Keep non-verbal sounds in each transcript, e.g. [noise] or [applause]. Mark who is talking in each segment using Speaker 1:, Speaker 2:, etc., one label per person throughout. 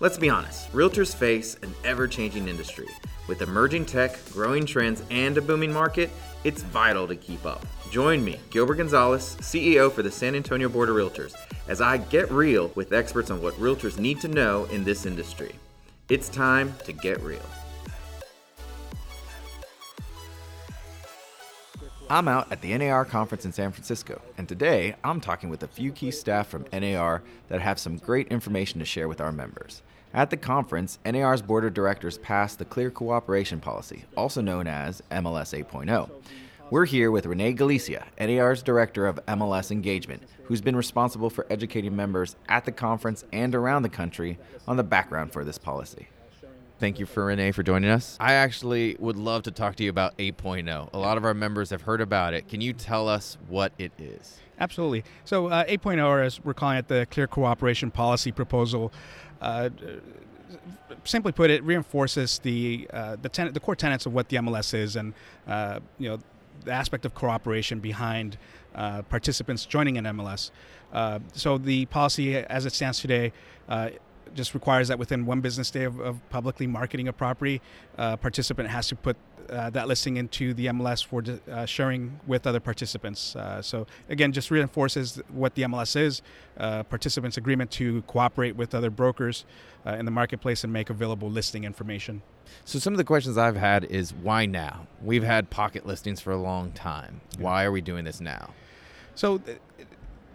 Speaker 1: Let's be honest, realtors face an ever changing industry. With emerging tech, growing trends, and a booming market, it's vital to keep up. Join me, Gilbert Gonzalez, CEO for the San Antonio Board of Realtors, as I get real with experts on what realtors need to know in this industry. It's time to get real. I'm out at the NAR conference in San Francisco, and today I'm talking with a few key staff from NAR that have some great information to share with our members. At the conference, NAR's board of directors passed the Clear Cooperation Policy, also known as MLS 8.0. We're here with Renee Galicia, NAR's director of MLS engagement, who's been responsible for educating members at the conference and around the country on the background for this policy. Thank you for Renee for joining us.
Speaker 2: I actually would love to talk to you about 8.0. A lot of our members have heard about it. Can you tell us what it is?
Speaker 3: Absolutely. So, uh, 8.0, or as we're calling it, the Clear Cooperation Policy Proposal, uh, simply put, it reinforces the uh, the, ten- the core tenets of what the MLS is, and uh, you know the aspect of cooperation behind uh, participants joining an MLS. Uh, so, the policy, as it stands today just requires that within one business day of, of publicly marketing a property, uh, participant has to put uh, that listing into the MLS for uh, sharing with other participants. Uh, so again, just reinforces what the MLS is: uh, participants' agreement to cooperate with other brokers uh, in the marketplace and make available listing information.
Speaker 2: So some of the questions I've had is why now? We've had pocket listings for a long time. Why are we doing this now?
Speaker 3: So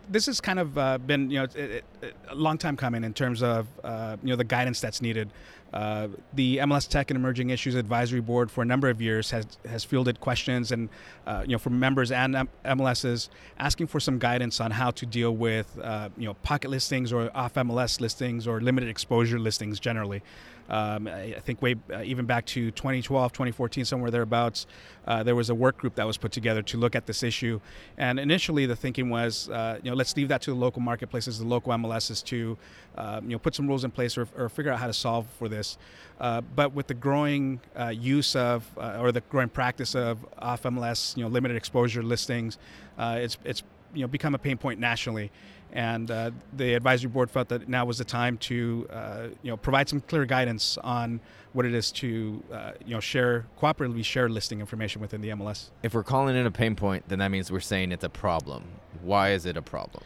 Speaker 3: this has kind of uh, been you know it, it, a long time coming in terms of uh, you know the guidance that's needed. Uh, the MLS Tech and Emerging Issues Advisory Board for a number of years has has fielded questions and uh, you know from members and MLSs asking for some guidance on how to deal with uh, you know pocket listings or off MLS listings or limited exposure listings generally. Um, I, think way uh, even back to 2012, 2014, somewhere thereabouts, uh, there was a work group that was put together to look at this issue. And initially, the thinking was, uh, you know, let's leave that to the local marketplaces, the local MLSs to, uh, you know, put some rules in place or, or, figure out how to solve for this. Uh, but with the growing uh, use of or the growing practice of off MLS, you know, limited exposure listings, it's it's you know become a pain point nationally and uh, the advisory board felt that now was the time to uh, you know provide some clear guidance on what it is to uh, you know share cooperatively share listing information within the MLS.
Speaker 2: If we're calling it a pain point, then that means we're saying it's a problem. Why is it a problem?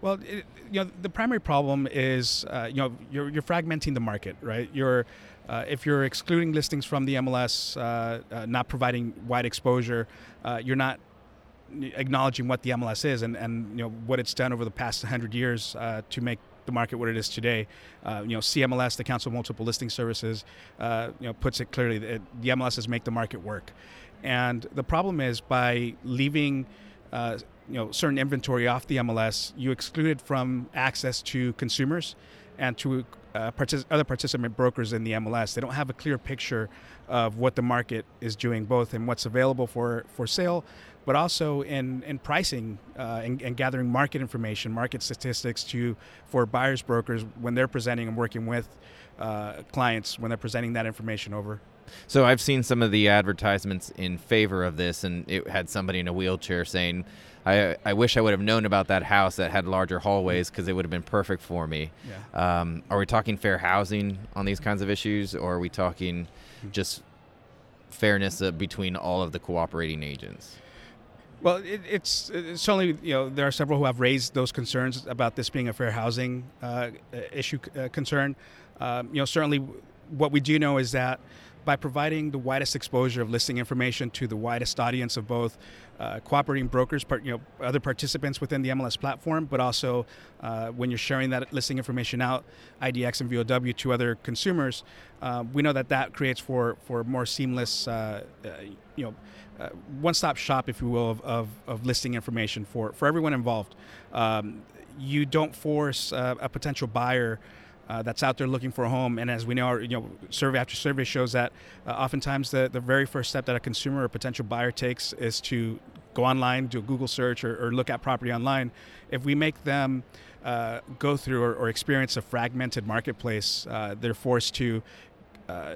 Speaker 3: Well, it, you know, the primary problem is uh, you know you're, you're fragmenting the market, right? You're uh, if you're excluding listings from the MLS, uh, not providing wide exposure, you're not acknowledging what the MLS is and, and you know what it's done over the past 100 years uh, to make the market what it is today. Uh, you know, CMLS, the Council of Multiple Listing Services, uh, you know, puts it clearly that the MLSs make the market work. And the problem is by leaving, uh, you know, certain inventory off the MLS, you exclude it from access to consumers and to uh, partic- other participant brokers in the MLS. They don't have a clear picture of what the market is doing, both in what's available for, for sale, but also in, in pricing uh, and, and, gathering market information, market statistics to for buyers brokers when they're presenting and working with uh, clients when they're presenting that information over.
Speaker 2: So I've seen some of the advertisements in favor of this, and it had somebody in a wheelchair saying, I, I wish I would have known about that house that had larger hallways because it would have been perfect for me. Yeah. Um, are we talking fair housing on these kinds of issues, or are we talking hmm. just fairness uh, between all of the cooperating agents?
Speaker 3: Well, it, it's, it's, certainly you know there are several who have raised those concerns about this being a fair housing uh, issue uh, concern. Um, you know, certainly what we do know is that by providing the widest exposure of listing information to the widest audience of both uh, cooperating brokers, part, you know, other participants within the MLS platform, but also uh, when you're sharing that listing information out, IDX and VOW to other consumers, uh, we know that that creates for for more seamless, uh, uh, you know, uh, one-stop shop, if you will, of, of, of, listing information for for everyone involved. Um, you don't force a potential buyer uh, that's out there looking for a home. And as we know, you know, survey after survey shows that uh, oftentimes the, the very first step that a consumer or potential buyer takes is to go online, do a Google search, or, or look at property online. If we make them uh, go through or, or, experience a fragmented marketplace, uh, they're forced to uh,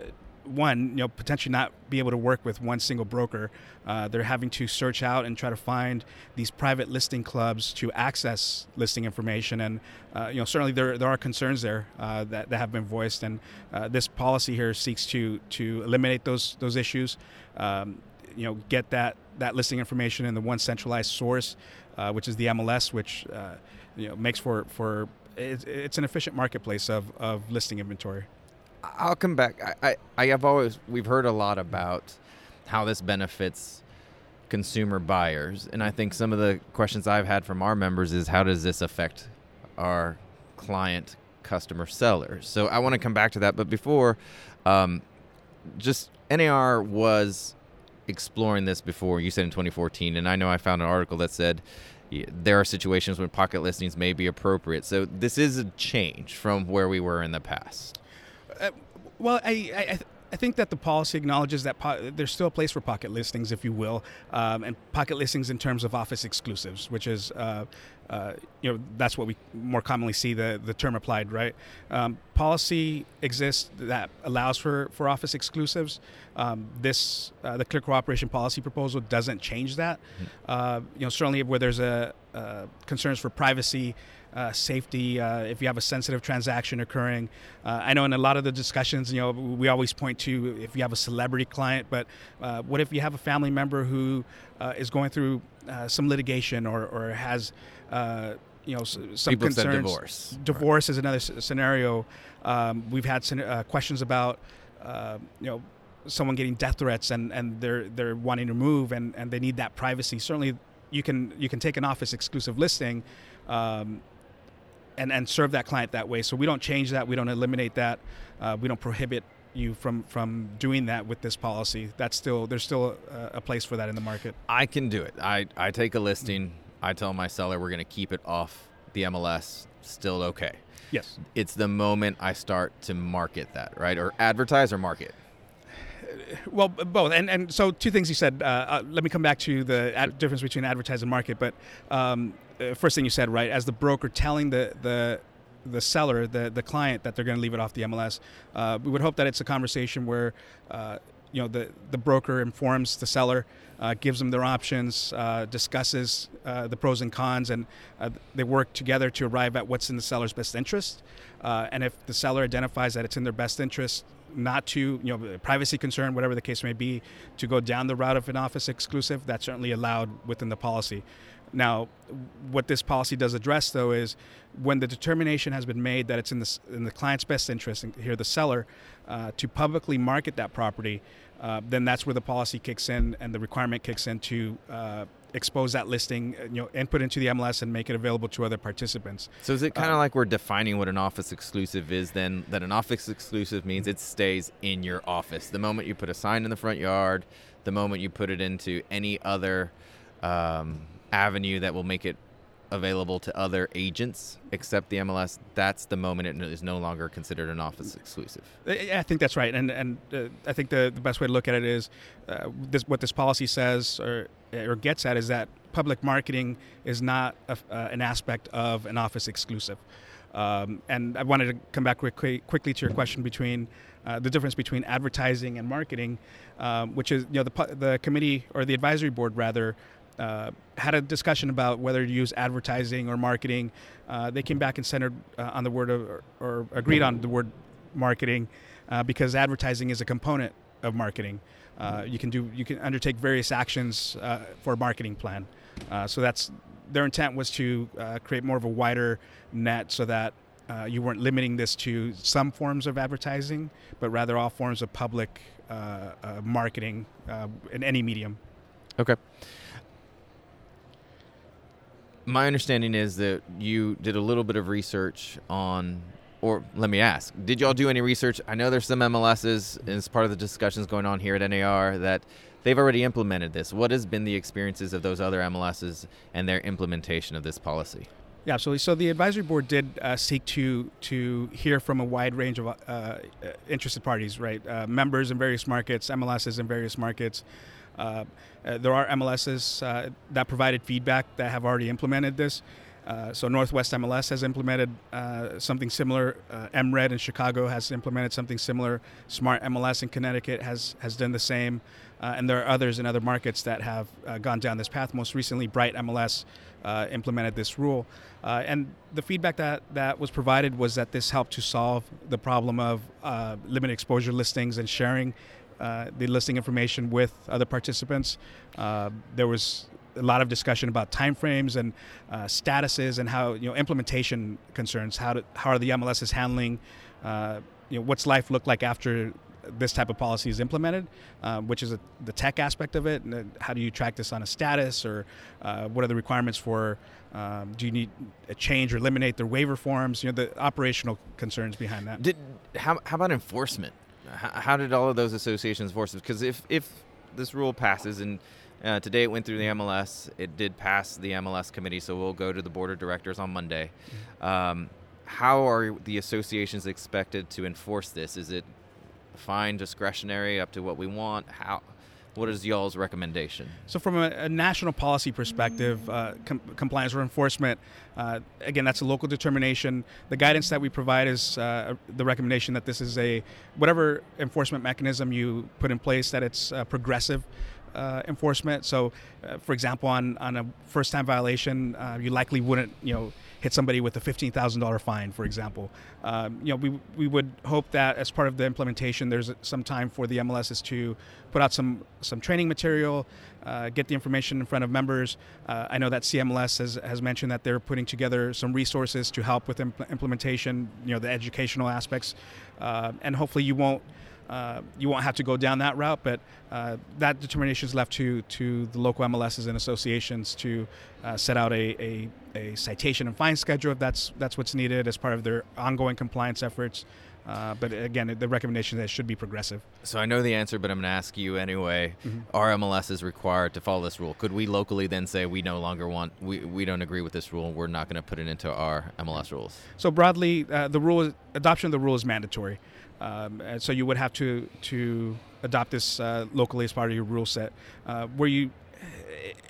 Speaker 3: one, you know, potentially not be able to work with one single broker. Uh, they're having to search out and try to find these private listing clubs to access listing information, and uh, you know, certainly there there are concerns there uh, that, that have been voiced, and uh, this policy here seeks to to eliminate those those issues. Um, you know, get that that listing information in the one centralized source, uh, which is the MLS, which uh, you know makes for for it's, it's an efficient marketplace of, of listing inventory.
Speaker 2: I'll come back. I, I, I have always we've heard a lot about how this benefits consumer buyers, and I think some of the questions I've had from our members is how does this affect our client customer sellers? So I want to come back to that, but before, um, just NAR was exploring this before. You said in 2014, and I know I found an article that said there are situations when pocket listings may be appropriate. So this is a change from where we were in the past.
Speaker 3: Uh, well, I, I, I think that the policy acknowledges that po- there's still a place for pocket listings, if you will, um, and pocket listings in terms of office exclusives, which is, uh, uh, you know, that's what we more commonly see the, the term applied, right? Um, policy exists that allows for, for office exclusives. Um, this, uh, the clear cooperation policy proposal doesn't change that. Mm-hmm. you know, certainly where there's a uh, concerns for privacy uh, safety, uh, if you have a sensitive transaction occurring. Uh, I know in a lot of the discussions, you know, we always point to if you have a celebrity client, but uh, what if you have a family member who uh, is going through some litigation or, or has you know some
Speaker 2: People
Speaker 3: concerns.
Speaker 2: divorce.
Speaker 3: Divorce right. is another scenario. Um, we've had uh, questions about uh, you know someone getting death threats and, and they're they're wanting to move and, and they need that privacy. Certainly, you can you can take an office exclusive listing. Um, and, and serve that client that way. So we don't change that. We don't eliminate that. Uh, we don't prohibit you from from doing that with this policy. That's still there's still a, a, place for that in the market.
Speaker 2: I can do it. I I take a listing. I tell my seller we're going to keep it off the MLS. Still okay.
Speaker 3: Yes.
Speaker 2: It's the moment I start to market that, right, or advertise or market.
Speaker 3: Well, both, and and so two things you said. Uh, uh, let me come back to the ad- difference between advertise and market. But um, uh, first thing you said, right, as the broker telling the the the seller, the the client, that they're going to leave it off the MLS. Uh, we would hope that it's a conversation where, uh, you know, the the broker informs the seller, uh, gives them their options, uh, discusses uh, the pros and cons, and they work together to arrive at what's in the seller's best interest. and if the seller identifies that it's in their best interest not to, you know, privacy concern, whatever the case may be, to go down the route of an office exclusive, that's certainly allowed within the policy. Now, what this policy does address, though, is when the determination has been made that it's in the, in the client's best interest, and here the seller, uh, to publicly market that property, uh, then that's where the policy kicks in and the requirement kicks in to uh, expose that listing, you know, input into the MLS and make it available to other participants.
Speaker 2: So is it kind of uh, like we're defining what an office exclusive is? Then that an office exclusive means it stays in your office. The moment you put a sign in the front yard, the moment you put it into any other um, avenue that will make it available to other agents except the MLS, that's the moment it is no longer considered an office exclusive.
Speaker 3: I think that's right, and and uh, I think the, the best way to look at it is uh, this, what this policy says or or gets at is that public marketing is not a, uh, an aspect of an office exclusive. Um, and I wanted to come back quickly, quickly to your question between uh, the difference between advertising and marketing, um, which is you know the the committee or the advisory board rather uh, had a discussion about whether to use advertising or marketing. Uh, they came back and centered uh, on the word of, or, or, agreed on the word marketing uh, because advertising is a component of marketing. Uh, you can do you can undertake various actions for a marketing plan. so that's their intent was to create more of a wider net so that you weren't limiting this to some forms of advertising, but rather all forms of public marketing in any medium.
Speaker 2: Okay my understanding is that you did a little bit of research on or let me ask did y'all do any research i know there's some mls's as part of the discussions going on here at nar that they've already implemented this what has been the experiences of those other mls's and their implementation of this policy
Speaker 3: yeah, absolutely. So the advisory board did uh, seek to to hear from a wide range of uh, interested parties, right? Uh, members in various markets, MLSs in various markets, uh, uh, there are MLSs uh, that provided feedback that have already implemented this. Uh, so Northwest MLS has implemented something similar. MRED in Chicago has implemented something similar. Smart MLS in Connecticut has has done the same, and there are others in other markets that have gone down this path. Most recently, Bright MLS implemented this rule, and the feedback that that was provided was that this helped to solve the problem of limited exposure listings and sharing. The listing information with other participants. there was a lot of discussion about timeframes and uh, statuses and how you know implementation concerns. How how are the MLSs handling? Uh, you know, what's life look like after this type of policy is implemented, uh, which is a, the tech aspect of it. And how do you track this on a status, or uh, what are the requirements for? Um, do you need a change or eliminate their waiver forms? You know, the operational concerns behind that.
Speaker 2: Did how, how about enforcement? How, how did all of those associations enforce it? Because if if this rule passes and uh, today it went through the MLS. It did pass the MLS committee, so we'll go to the board of directors on Monday. Mm-hmm. Um, how are the associations expected to enforce this? Is it fine, discretionary, up to what we want? How? What is y'all's recommendation?
Speaker 3: So, from a, a national policy perspective, uh, com- compliance or enforcement, uh, again, that's a local determination. The guidance that we provide is uh, the recommendation that this is a whatever enforcement mechanism you put in place, that it's uh, progressive uh, enforcement. So, uh, for example, on, on a first time violation, uh, you likely wouldn't, you know, hit somebody with a $15,000 fine, for example. Um, you know, we, we would hope that as part of the implementation, there's some time for the MLSs to put out some, some training material, uh, get the information in front of members. Uh, I know that CMLS has, has mentioned that they're putting together some resources to help with impl- implementation, you know, the educational aspects. Uh, and hopefully you won't uh, you won't have to go down that route, but uh, that determination is left to to the local MLSs and associations to uh, set out a, a, a, citation and fine schedule if that's that's what's needed as part of their ongoing compliance efforts. Uh, but again, the recommendation is that it should be progressive.
Speaker 2: So I know the answer, but I'm going to ask you anyway. Mm-hmm. Are MLSs required to follow this rule? Could we locally then say we no longer want, we, we don't agree with this rule, we're not going to put it into our MLS rules?
Speaker 3: So broadly, uh, the rule adoption of the rule is mandatory. Um, and so you would have to to adopt this uh, locally as part of your rule set, uh, where you,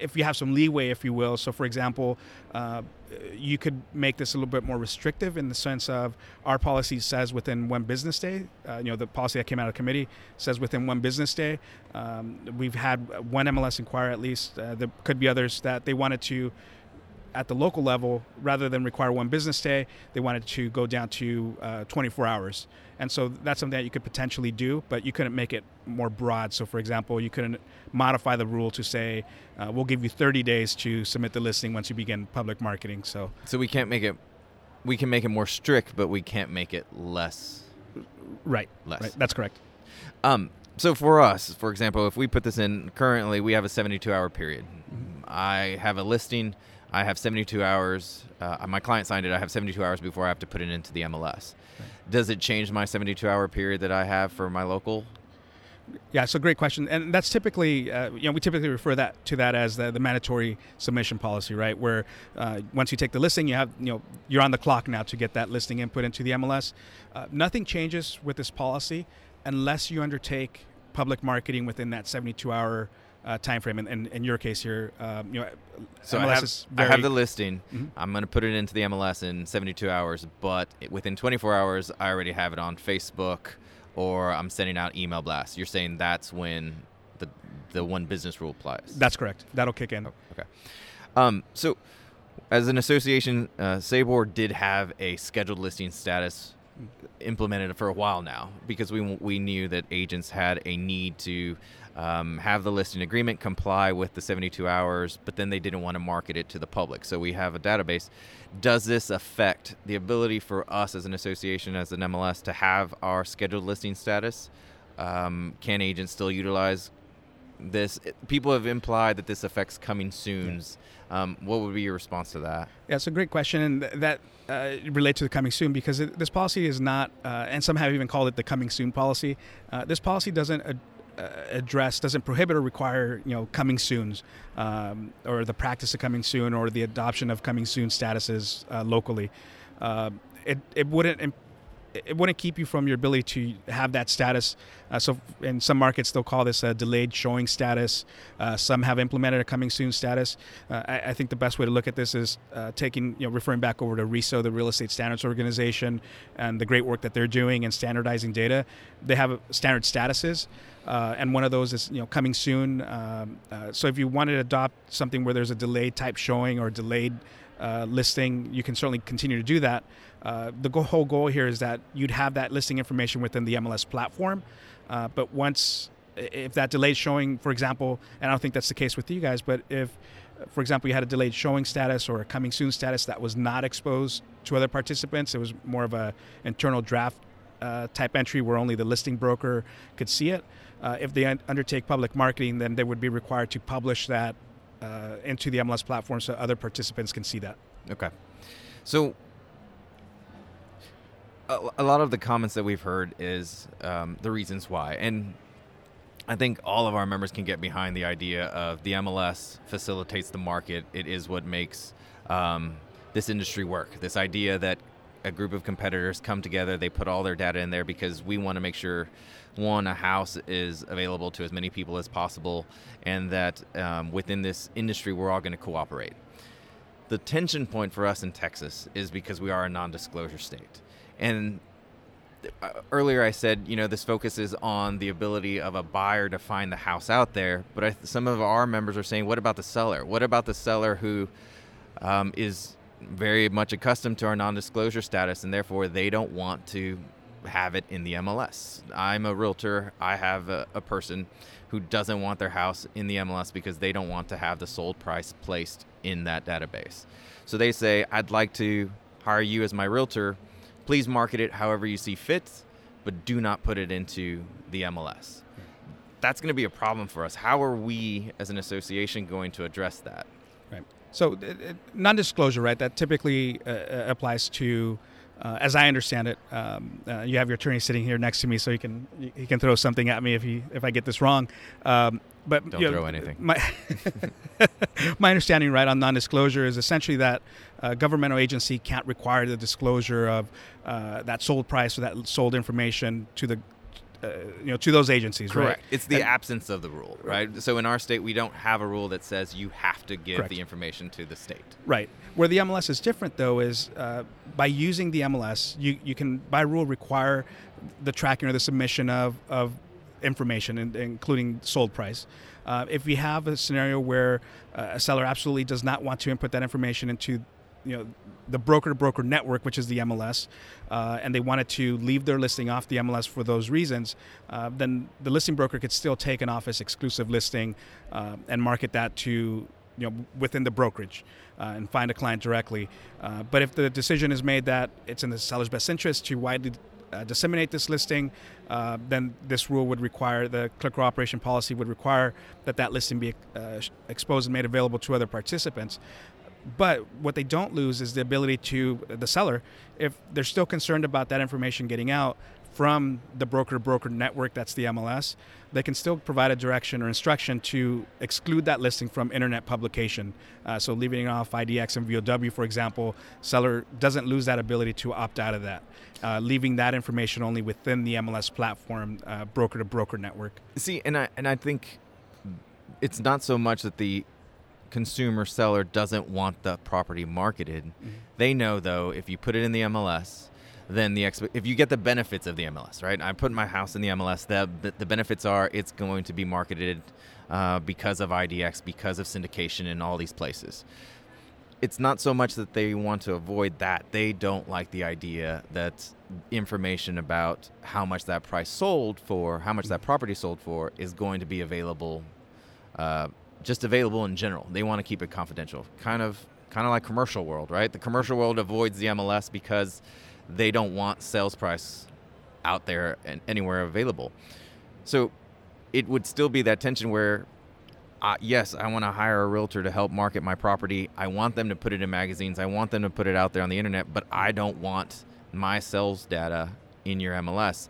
Speaker 3: if you have some leeway, if you will. So, for example, uh, you could make this a little bit more restrictive in the sense of our policy says within one business day. Uh, you know, the policy that came out of committee says within one business day. Um, we've had one MLS inquire at least. Uh, there could be others that they wanted to at the local level, rather than require one business day, they wanted to go down to uh, 24 hours. And so that's something that you could potentially do, but you couldn't make it more broad. So, for example, you couldn't modify the rule to say, uh, we'll give you 30 days to submit the listing once you begin public marketing. So,
Speaker 2: so we can't make it, we can make it more strict, but we can't make it less.
Speaker 3: Right.
Speaker 2: Less.
Speaker 3: Right. That's correct.
Speaker 2: Um, so for us, for example, if we put this in currently, we have a 72 hour period. Mm-hmm. I have a listing I have 72 hours. Uh, my client signed it. I have 72 hours before I have to put it into the MLS. Right. Does it change my 72 hour period that I have for my local?
Speaker 3: Yeah, it's a great question, and that's typically, uh, you know, we typically refer that to that as the, the mandatory submission policy, right? Where uh, once you take the listing, you have, you know, you're on the clock now to get that listing input into the MLS. Uh, nothing changes with this policy unless you undertake public marketing within that 72 hour uh, time frame. And, in your case here, um, you know,
Speaker 2: so MLS I have, very, I have the listing. Mm-hmm. I'm going to put it into the MLS in 72 hours, but within 24 hours, I already have it on Facebook or I'm sending out email blasts. You're saying that's when the the one business rule applies.
Speaker 3: That's correct. That'll kick in.
Speaker 2: okay. Um, so, as an association, uh, SABOR did have a scheduled listing status implemented for a while now because we we knew that agents had a need to um, have the listing agreement comply with the 72 hours, but then they didn't want to market it to the public. So we have a database. Does this affect the ability for us as an association, as an MLS, to have our scheduled listing status? Um, can agents still utilize this? People have implied that this affects coming soons. Um, what would be your response to that?
Speaker 3: Yeah, it's a great question, and that uh, relates to the coming soon because it, this policy is not, uh, and some have even called it the coming soon policy. Uh, this policy doesn't address doesn't prohibit or require you know coming soon's um, or the practice of coming soon or the adoption of coming soon statuses uh, locally. Uh, it, it wouldn't it wouldn't keep you from your ability to have that status. Uh, so in some markets, they'll call this a delayed showing status. Uh, some have implemented a coming soon status. Uh, I, I, think the best way to look at this is uh, taking, you know, referring back over to RESO, the Real Estate Standards Organization, and the great work that they're doing in standardizing data. They have standard statuses. Uh, and one of those is you know coming soon. Um, uh, so if you wanted to adopt something where there's a delayed type showing or delayed listing, you can certainly continue to do that. Uh, the go- whole goal here is that you'd have that listing information within the MLS platform. Uh, but once, if that delayed showing, for example, and I don't think that's the case with you guys, but if, for example, you had a delayed showing status or a coming soon status that was not exposed to other participants, it was more of a internal draft uh, type entry where only the listing broker could see it. Uh, if they un- undertake public marketing, then they would be required to publish that uh, into the MLS platform so other participants can see that.
Speaker 2: Okay. So a, lot of the comments that we've heard is um, the reasons why, and I think all of our members can get behind the idea of the MLS facilitates the market. It is what makes um, this industry work. This idea that a group of competitors come together, they put all their data in there because we want to make sure one, a house is available to as many people as possible, and that um, within this industry, we're all going to cooperate. The tension point for us in Texas is because we are a non disclosure state. And uh, earlier I said, you know, this focuses on the ability of a buyer to find the house out there, but I, some of our members are saying, what about the seller? What about the seller who um, is very much accustomed to our non disclosure status and therefore they don't want to have it in the MLS. I'm a realtor. I have a, a, person who doesn't want their house in the MLS because they don't want to have the sold price placed in that database. So they say, I'd like to hire you as my realtor. Please market it however you see fit, but do not put it into the MLS. That's going to be a problem for us. How are we as an association going to address that?
Speaker 3: Right. So, uh, non disclosure, right, that typically uh, uh applies to uh, as I understand it, um, uh, you have your attorney sitting here next to me, so he can he can throw something at me if he if I get this wrong. Um,
Speaker 2: but don't
Speaker 3: you
Speaker 2: know, throw anything.
Speaker 3: My [laughs] my understanding, right, on non-disclosure is essentially that a governmental agency can't require the disclosure of uh, that sold price or that sold information to the uh, you know to those agencies
Speaker 2: correct.
Speaker 3: Right?
Speaker 2: it's the and, absence of the rule right. so in our state we don't have a rule that says you have to give correct. the information to the state.
Speaker 3: Right. Where the mls is different though is uh, by using the mls you, you can by rule require the tracking or the submission of, of information including sold price. Uh, if we have a scenario where uh, a seller absolutely does not want to input that information into you know the broker to broker network, which is the MLS, uh, and they wanted to leave their listing off the MLS for those reasons, uh, then the listing broker could still take an office exclusive listing uh, and market that to you know within the brokerage uh, and find a client directly. Uh, but if the decision is made that it's in the seller's best interest to widely uh, disseminate this listing, uh, then this rule would require the clear cooperation policy would require that that listing be uh, exposed and made available to other participants. But what they don't lose is the ability to the seller, if they're still concerned about that information getting out from the broker broker network, that's the MLS, they can still provide a direction or instruction to exclude that listing from internet publication. Uh, so leaving off IDX and VOW, for example, seller doesn't lose that ability to opt out of that, uh, leaving that information only within the MLS platform, broker to broker network.
Speaker 2: See, and I and I think it's not so much that the consumer seller doesn't want the property marketed. Mm-hmm. They know though if you put it in the MLS, then the exp- if you get the benefits of the MLS, right? I put my house in the MLS. The the, the benefits are it's going to be marketed uh, because of IDX, because of syndication in all these places. It's not so much that they want to avoid that. They don't like the idea that information about how much that price sold for, how much that property sold for, is going to be available uh, just available in general. They want to keep it confidential. Kind of kind of like commercial world, right? The commercial world avoids the MLS because they don't want sales price out there and anywhere available. So it would still be that tension where uh, yes, I want to hire a realtor to help market my property. I want them to put it in magazines. I want them to put it out there on the internet, but I don't want my sales data in your MLS.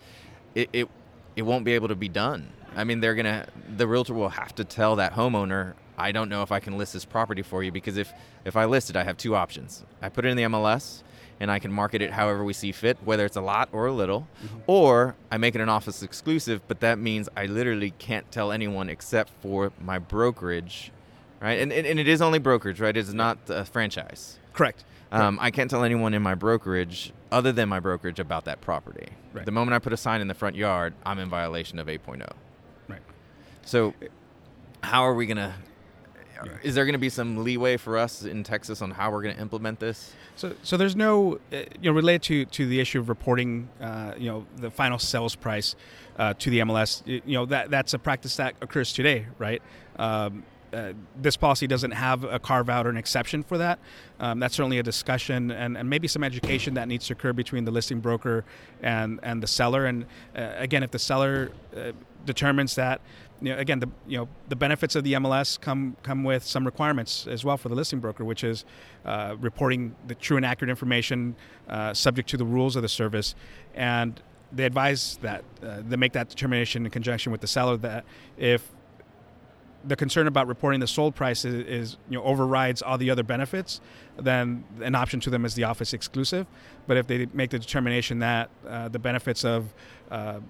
Speaker 2: It, it, it won't be able to be done I mean, they're gonna the realtor will have to tell that homeowner, I don't know if I can list this property for you because if if I list it, I have two options. I put it in the MLS, and I can market it however we see fit, whether it's a lot or a little. Mm-hmm. Or I make it an office exclusive, but that means I literally can't tell anyone except for my brokerage, right? And, and, and it is only brokerage, right? It's not a franchise.
Speaker 3: Correct.
Speaker 2: Um, I can't tell anyone in my brokerage, other than my brokerage, about that property. Right. The moment I put a sign in the front yard, I'm in violation of 8.0. So, how are we going to. Is there going to be some leeway for us in Texas on how we're going to implement this?
Speaker 3: So, so there's no, uh, you know, related to, to the issue of reporting, uh, you know, the final sales price uh, to the MLS. You know, that that's a practice that occurs today, right? Um, uh, this policy doesn't have a carve out or an exception for that. Um, that's certainly a discussion and, and maybe some education that needs to occur between the listing broker and, and the seller. And uh, again, if the seller uh, determines that you know, again, the you know the benefits of the MLS come come with some requirements as well for the listing broker, which is uh, reporting the true and accurate information uh, subject to the rules of the service, and they advise that uh, they make that determination in conjunction with the seller that if the concern about reporting the sold price is, is, you know overrides all the other benefits, then an option to them is the office exclusive. But if they make the determination that uh, the benefits of uh,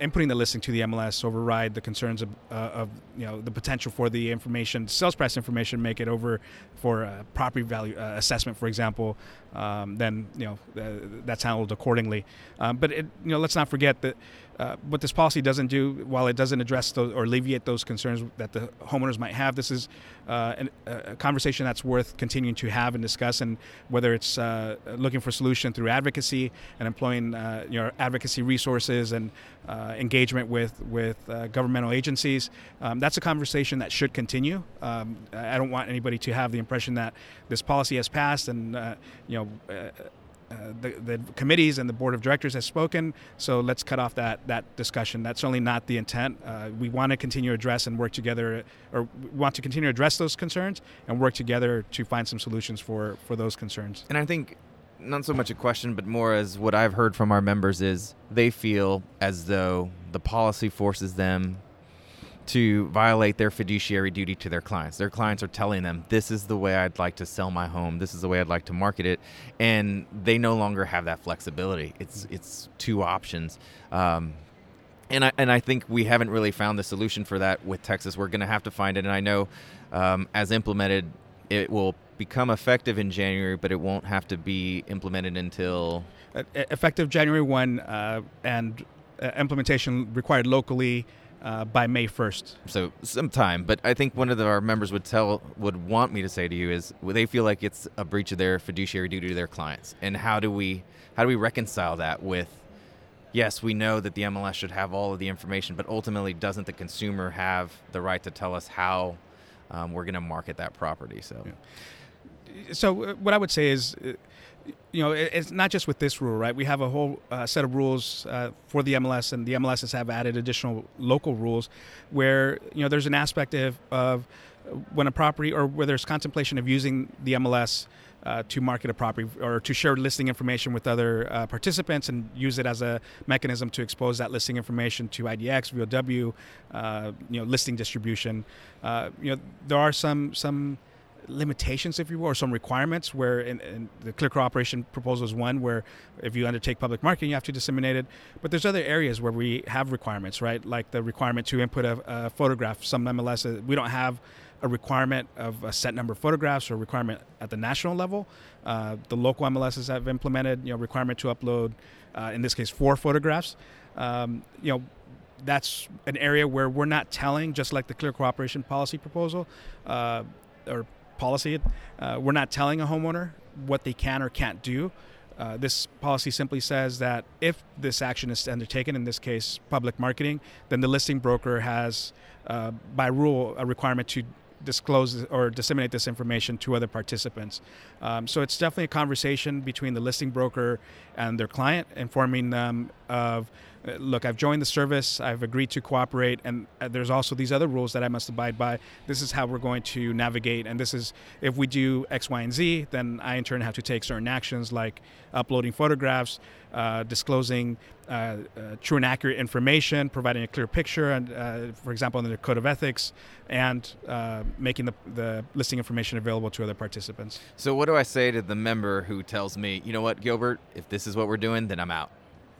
Speaker 3: inputting the listing to the MLS override the concerns of, uh, of you know the potential for the information, sales price information, make it over for property value uh, assessment, for example. Um, then you know uh, that's handled accordingly. Um, but it, you know let's not forget that uh, what this policy doesn't do, while it doesn't address those or alleviate those concerns that the homeowners might have, this is uh, an, a conversation that's worth continuing to have and discuss. And whether it's uh, looking for solution through advocacy and employing uh, you know advocacy resources and uh, engagement with with governmental agencies, um, that's a conversation that should continue. Um, I don't want anybody to have the impression that this policy has passed and you know uh, the, the, committees and the board of directors has spoken. So let's cut off that that discussion. That's certainly not the intent. Uh, we want to continue to address and work together, or want to continue to address those concerns and work together to find some solutions for for those concerns.
Speaker 2: And I think not so much a question, but more as what I've heard from our members is they feel as though the policy forces them to violate their fiduciary duty to their clients. Their clients are telling them, this is the way I'd like to sell my home, this is the way I'd like to market it, and they no longer have that flexibility. It's it's two options. Um, and I, and I think we haven't really found the solution for that with Texas. We're going to have to find it. And I know um, as implemented, it will become effective in January, but it won't have to be implemented until.
Speaker 3: Effective January 1 uh, and uh, implementation required locally uh, by May 1st.
Speaker 2: So sometime, but I think one of the, our members would tell would want me to say to you is they feel like it's a breach of their fiduciary duty to their clients, and how do we how do we reconcile that with? Yes, we know that the MLS should have all of the information, but ultimately, doesn't the consumer have the right to tell us how um, we're going to market that property? So,
Speaker 3: yeah. so uh, what I would say is uh, you know, it's not just with this rule, right? We have a whole uh, set of rules uh, for the MLS, and the MLSs have added additional local rules where, you know, there's an aspect of, of when a property or where there's contemplation of using the MLS uh, to market a property or to share listing information with other uh, participants and use it as a mechanism to expose that listing information to IDX, VOW, uh, you know, listing distribution. Uh, you know, there are some some limitations, if you will, or some requirements where in, in the clear cooperation proposal is one where if you undertake public marketing, you have to disseminate it. But there's other areas where we have requirements, right? Like the requirement to input a, a photograph. Some MLS, uh, we don't have a requirement of a set number of photographs or requirement at the national level. Uh, the local MLSs have implemented, you know, requirement to upload, uh, in this case, four photographs. Um, you know, that's an area where we're not telling, just like the clear cooperation policy proposal, uh, or policy. Uh, we're not telling a homeowner what they can or can't do. Uh, this policy simply says that if this action is undertaken, in this case public marketing, then the listing broker has, uh, by rule, a requirement to disclose or disseminate this information to other participants. Um, so it's definitely a conversation between the listing broker and their client, informing them of look, I've joined the service, I've agreed to cooperate, and uh, there's also these other rules that I must abide by. This is how we're going to navigate, and this is if we do X, Y, and Z, then I in turn have to take certain actions like uploading photographs, uh, disclosing uh, uh, true and accurate information, providing a clear picture, and uh, for example, in the code of ethics, and uh, making the, the listing information available to other participants.
Speaker 2: So, what do I say to the member who tells me, you know what, Gilbert, if this is what we're doing, then I'm out?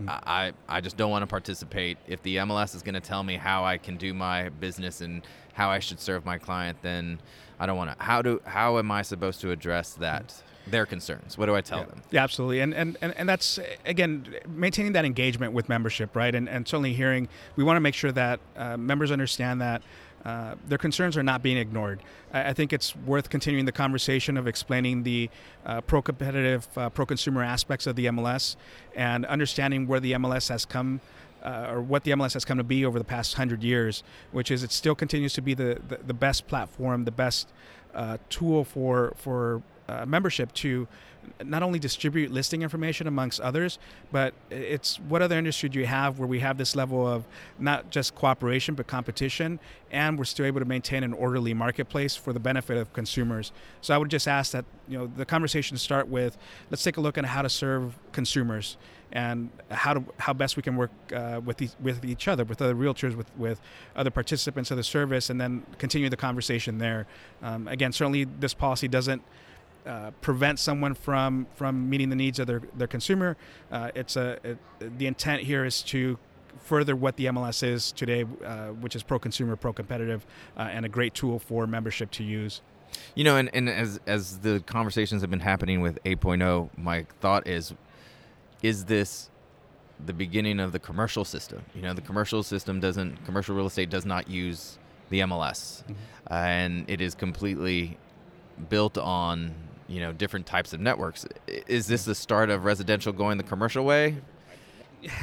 Speaker 2: Mm-hmm. I, I just don't want to participate. If the MLS is going to tell me how I can do my business and how I should serve my client, then I don't want to. How do how am I supposed to address that? their concerns? What do I tell
Speaker 3: yeah.
Speaker 2: them?
Speaker 3: Yeah, absolutely. And, and, and, and that's, again, maintaining that engagement with membership, right? And, and certainly hearing, we want to make sure that uh, members understand that uh, their concerns are not being ignored. I, I, think it's worth continuing the conversation of explaining the uh, pro competitive, uh, pro consumer aspects of the MLS and understanding where the MLS has come. Uh, or what the MLS has come to be over the past hundred years, which is it still continues to be the, the, the best platform, the best uh, tool for for uh, membership to not only distribute listing information amongst others, but it's what other industry do you have where we have this level of not just cooperation but competition, and we're still able to maintain an orderly marketplace for the benefit of consumers. So I would just ask that you know the conversation start with let's take a look at how to serve consumers and how to how best we can work uh, with the, with each other, with other realtors, with with other participants of the service, and then continue the conversation there. Um, again, certainly this policy doesn't uh, prevent someone from from meeting the needs of their their consumer. Uh, it's a it, the intent here is to further what the MLS is today, uh, which is pro consumer, pro competitive, uh, and a great tool for membership to use.
Speaker 2: You know, and, and as as the conversations have been happening with 8.0, my thought is, is this the beginning of the commercial system? You know, the commercial system doesn't commercial real estate does not use the MLS, mm-hmm. and it is completely built on you know different types of networks. Is this the start of residential going the commercial way? [laughs]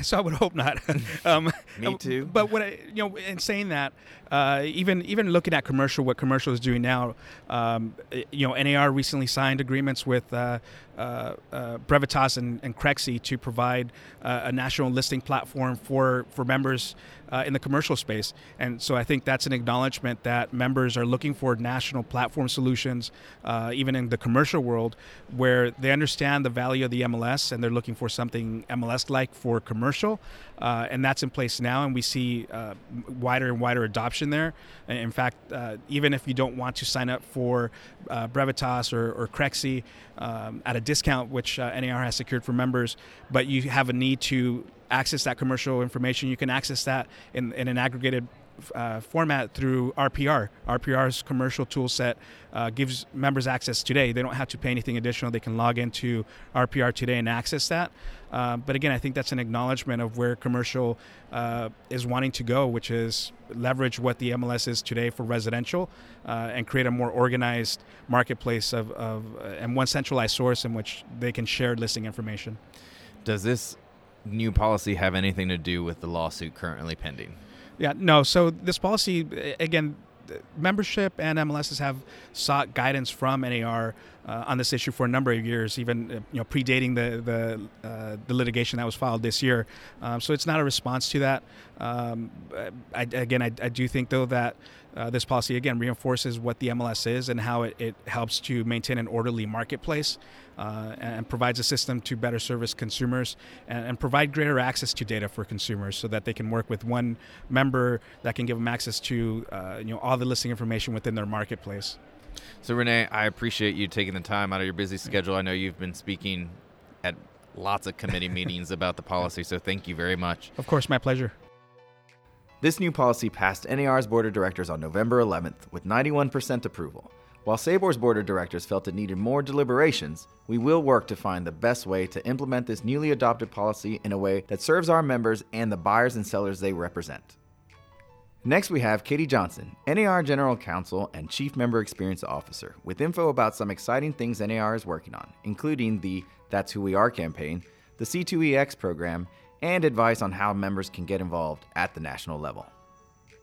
Speaker 3: So I would hope not. [laughs] [laughs]
Speaker 2: um, Me too.
Speaker 3: But what I, you know, in saying that, uh, even even looking at commercial, what commercial is doing now, um, you know, NAR recently signed agreements with uh, uh, uh, Brevitas and, and Crexi to provide uh, a national listing platform for for members uh, in the commercial space. And so I think that's an acknowledgement that members are looking for national platform solutions, uh, even in the commercial world, where they understand the value of the MLS and they're looking for something MLS-like for commercial. And that's in place now, and we see wider and wider adoption there. In fact, even if you don't want to sign up for Brevitas or, or Crexi um, at a discount, which uh, NAR has secured for members, but you have a need to access that commercial information, you can access that in, in an aggregated uh, format through RPR. RPR's commercial tool set uh, gives members access today. They don't have to pay anything additional. They can log into RPR today and access that. Uh, but again, I think that's an acknowledgement of where commercial uh, is wanting to go, which is leverage what the MLS is today for residential uh, and create a more organized marketplace of, of uh, and one centralized source in which they can share listing information.
Speaker 2: Does this new policy have anything to do with the lawsuit currently pending?
Speaker 3: Yeah, no. So this policy, again, membership and MLSs have sought guidance from NAR uh, on this issue for a number of years, even uh, you know predating the the, uh, the litigation that was filed this year. Um, so it's not a response to that. Um, I, again, I, I, do think though that uh, this policy again reinforces what the MLS is and how it, it helps to maintain an orderly marketplace uh, and provides a system to better service consumers and, and, provide greater access to data for consumers so that they can work with one member that can give them access to uh, you know all the listing information within their marketplace.
Speaker 2: So Renee, I appreciate you taking the time out of your busy schedule. I know you've been speaking at lots of committee [laughs] meetings about the policy, so thank you very much.
Speaker 3: Of course, my pleasure.
Speaker 1: This new policy passed NAR's board of directors on November 11th with 91% approval. While SABOR's board of directors felt it needed more deliberations, we will work to find the best way to implement this newly adopted policy in a way that serves our members and the buyers and sellers they represent. Next, we have Katie Johnson, NAR General Counsel and Chief Member Experience Officer, with info about some exciting things NAR is working on, including the That's Who We Are campaign, the C2EX program, and advice on how members can get involved at the national level.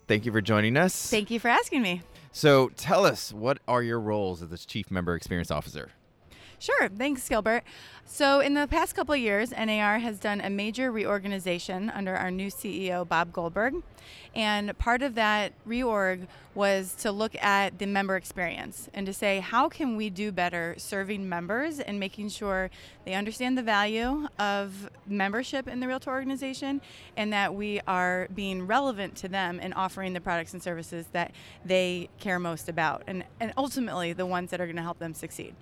Speaker 1: Thank you for joining us.
Speaker 4: Thank you for asking me.
Speaker 2: So, tell us what are your roles as the Chief Member Experience Officer?
Speaker 4: Sure. Thanks, Gilbert. So, in the past couple of years, NAR has done a major reorganization under our new CEO, Bob Goldberg. And part of that reorg was to look at the member experience and to say, how can we do better serving members and making sure they understand the value of membership in the Realtor organization and that we are being relevant to them and offering the products and services that they care most about and, and ultimately the ones that are going to help them succeed.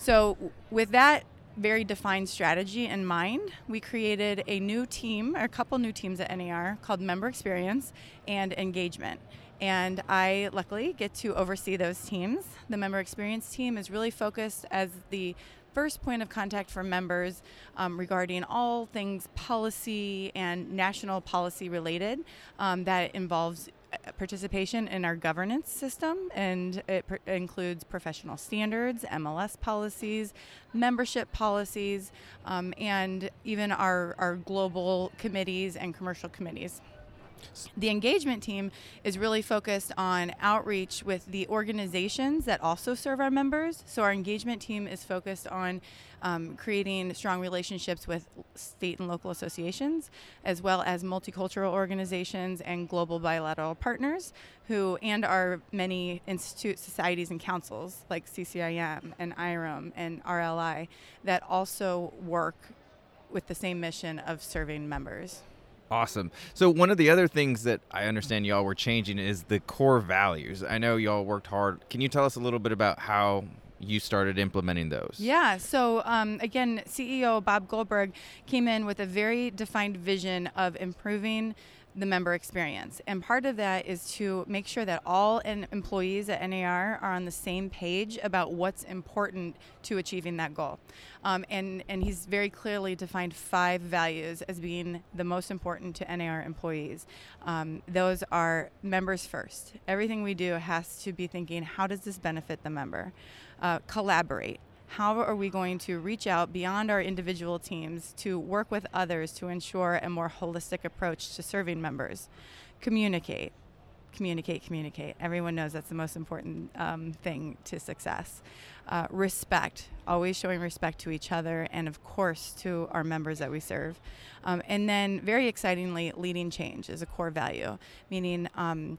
Speaker 4: So, with that very defined strategy in mind, we created a new team, or a couple new teams at NAR called Member Experience and Engagement. And I luckily get to oversee those teams. The Member Experience team is really focused as the first point of contact for members um, regarding all things policy and national policy related um, that involves participation in our governance system, and it pr- includes professional standards, MLS policies, membership policies, um, and even our, our global committees and commercial committees. The engagement team is really focused on outreach with the organizations that also serve our members. So, our engagement team is focused on um, creating strong relationships with state and local associations, as well as multicultural organizations and global bilateral partners who, and our many institutes, societies, and councils like CCIM and IREM and RLI that also work with the same mission of serving members.
Speaker 2: Awesome. So one of the other things that I understand y'all were changing is the core values. I know y'all worked hard. Can you tell us a little bit about how you started implementing those?
Speaker 4: Yeah. So um, again, CEO Bob Goldberg came in with a very defined vision of improving the member experience. And part of that is to make sure that all employees at NAR are on the same page about what's important to achieving that goal. Um, and, and he's very clearly defined five values as being the most important to NAR employees. Um, those are members first. Everything we do has to be thinking how does this benefit the member? Uh, collaborate how are we going to reach out beyond our individual teams to work with others to ensure a more holistic approach to serving members? Communicate. Communicate, communicate. Everyone knows that's the most important um, thing to success. Uh, respect, always showing respect to each other and, of course, to our members that we serve. Um, and then, very excitingly, leading change is a core value, meaning um,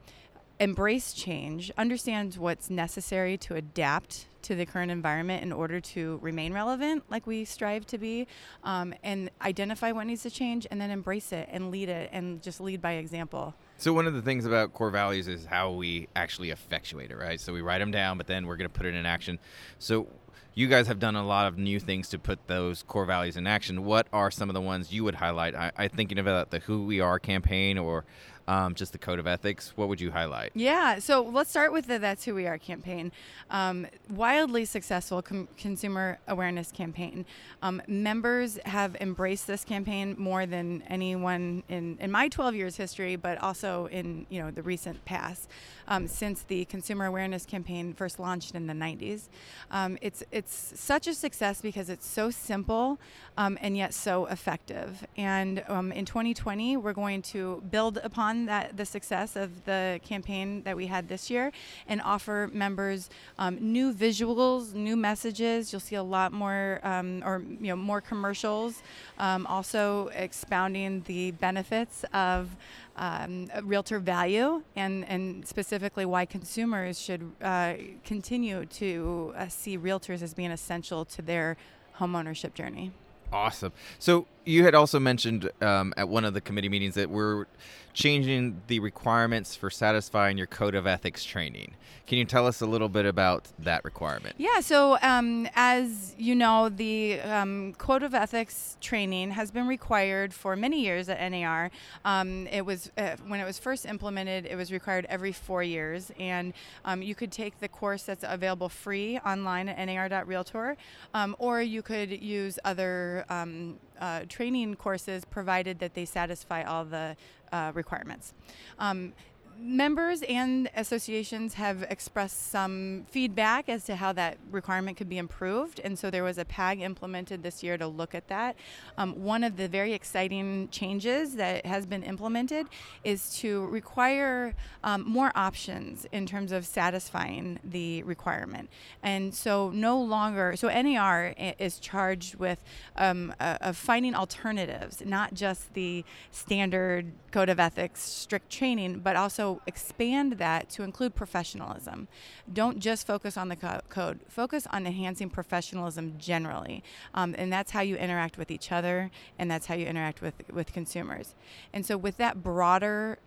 Speaker 4: embrace change, understand what's necessary to adapt to the current environment in order to remain relevant, like we strive to be, um, and identify what needs to change, and then embrace it and lead it, and just lead by example.
Speaker 2: So one of the things about core values is how we actually effectuate it, right? So we write them down, but then we're going to put it in action. So you guys have done a lot of new things to put those core values in action. What are some of the ones you would highlight? I, I thinking about the Who We Are campaign or um, just the code of ethics. What would you highlight?
Speaker 4: Yeah, so let's start with the That's Who We Are campaign. Um, wildly successful com- consumer awareness campaign. Um, members have embraced this campaign more than anyone in, in my 12 years history, but also in you know the recent past. Um, since the consumer awareness campaign first launched in the 90s, um, it's it's such a success because it's so simple um, and yet so effective. And in 2020, we're going to build upon that the success of the campaign that we had this year and offer members um, new visuals, new messages. You'll see a lot more, um, or you know, more commercials. Um, also expounding the benefits of um, realtor value and, and specifically why consumers should uh, continue to uh, see realtors as being essential to their homeownership journey.
Speaker 2: Awesome. So you had also mentioned um, at one of the committee meetings that we're changing the requirements for satisfying your code of ethics training. Can you tell us a little bit about that requirement?
Speaker 4: Yeah, so um, as you know, the um, code of ethics training has been required for many years at NAR. Um, it was uh, when it was first implemented, it was required every four years, and um, you could take the course that's available free online at nar.realtor, um, or you could use other um, uh, training courses provided that they satisfy all the uh, requirements. Um, members and associations have expressed some feedback as to how that requirement could be improved, and so there was a PAG implemented this year to look at that. Um, one of the very exciting changes that has been implemented is to require um, more options in terms of satisfying the requirement, and so no longer so NAR is charged with um, uh, of finding alternatives, not just the standard code of ethics, strict training, but also expand that to include professionalism. Don't just focus on the co- code, focus on enhancing professionalism generally. Um, and that's how you interact with each other, and that's how you interact with, with consumers. And so, with that broader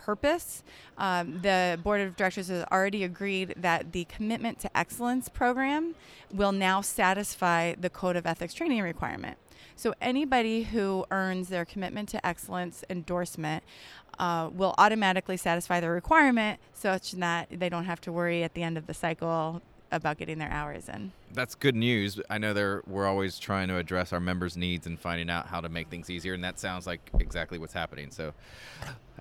Speaker 4: purpose. Um, the board of directors has already agreed that the commitment to excellence program will now satisfy the code of ethics training requirement. So anybody who earns their commitment to excellence endorsement uh, will automatically satisfy the requirement such that they don't have to worry at the end of the cycle about getting their hours in.
Speaker 2: That's good news. I know there we're always trying to address our members' needs and finding out how to make things easier, and that sounds like exactly what's happening. So,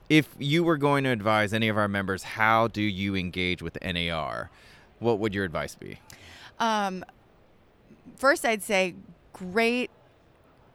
Speaker 2: if you were going to advise any of our members, how do you engage with NAR? What would your advice be? Um,
Speaker 4: first, I'd say great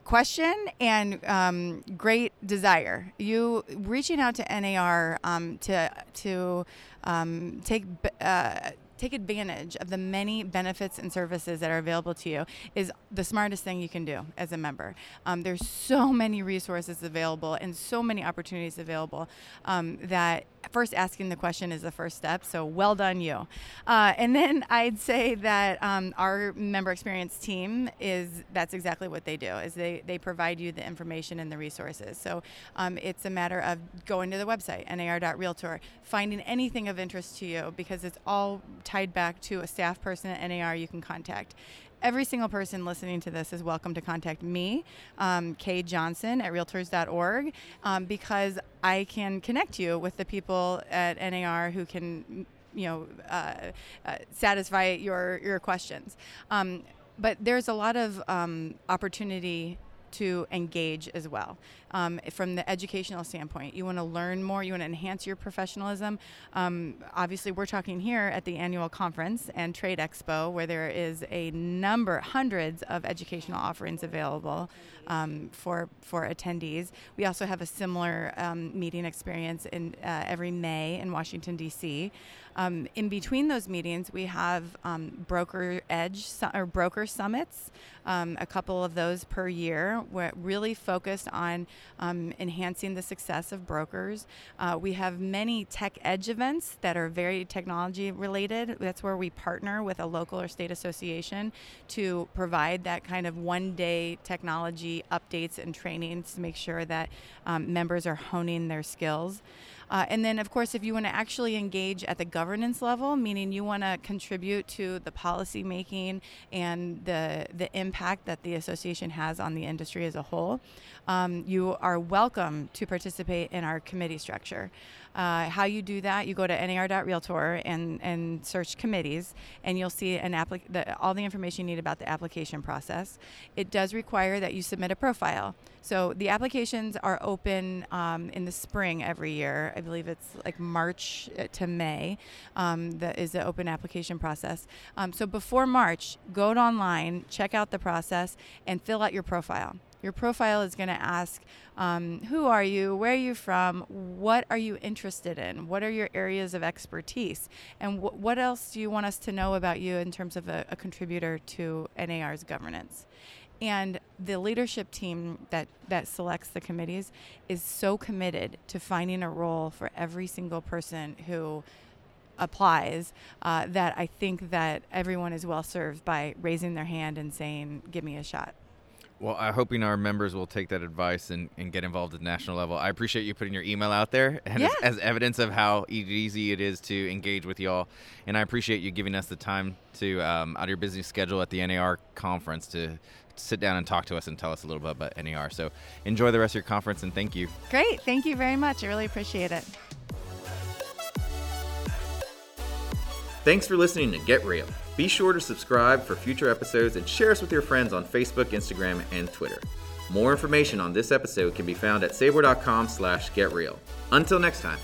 Speaker 4: question and um, great desire. You reaching out to NAR um, to to um, take uh, take advantage of the many benefits and services that are available to you is the smartest thing you can do as a member. Um, there's so many resources available and so many opportunities available um, that first asking the question is the first step. So well done, you. Uh, and then I'd say that um, our member experience team is that's exactly what they do is they, they provide you the information and the resources. So um, it's a matter of going to the website nar.realtor, finding anything of interest to you because it's all tied back to a staff person at NAR you can contact every single person listening to this is welcome to contact me, um, Kay Johnson at realtors.org, um, because I can connect you with the people at NAR who can, you know, uh, uh, satisfy your your questions. Um, but there's a lot of um, opportunity to engage as well. Um, from the educational standpoint, you want to learn more, you want to enhance your professionalism. Um, obviously, we're talking here at the annual conference and trade expo, where there is a number, hundreds of educational offerings available um, for for attendees. We also have a similar um, meeting experience in uh, every May in Washington D.C. Um, in between those meetings, we have um, broker edge su- or broker summits, um, a couple of those per year, We're really focused on um, enhancing the success of brokers. Uh, we have many tech edge events that are very technology related. That's where we partner with a local or state association to provide that kind of one day technology updates and trainings to make sure that um, members are honing their skills. Uh, and then, of course, if you want to actually engage at the governance level, meaning you want to contribute to the policy making and the the impact that the association has on the industry as a whole, um, you are welcome to participate in our committee structure. Uh, how you do that, you go to nar.realtor and, and search committees, and you'll see an applic- the, all the information you need about the application process. It does require that you submit a profile. So the applications are open um, in the spring every year. I believe it's like March uh, to May. Um, that is the open application process. Um, so before March, go online, check out the process, and fill out your profile. Your profile is going to ask um, who are you, where are you from, what are you interested in, what are your areas of expertise, and wh- what else do you want us to know about you in terms of a, a contributor to NAR's governance. And the leadership team that, that selects the committees is so committed to finding a role for every single person who applies uh, that I think that everyone is well served by raising their hand and saying, give me a shot.
Speaker 2: Well, I'm hoping our members will take that advice and, and get involved at the national level. I appreciate you putting your email out there [laughs] and
Speaker 4: yeah.
Speaker 2: as, as, evidence of how easy it is to engage with y'all. And I appreciate you giving us the time to, um, out of your busy schedule at the NAR conference, to sit down and talk to us and tell us a little bit about NAR. So enjoy the rest of your conference and thank you.
Speaker 4: Great. Thank you very much. I really appreciate it.
Speaker 1: Thanks for listening to Get Real. Be sure to subscribe for future episodes and share us with your friends on Facebook, Instagram, and Twitter. More information on this episode can be found at sabor.com slash getreal. Until next time.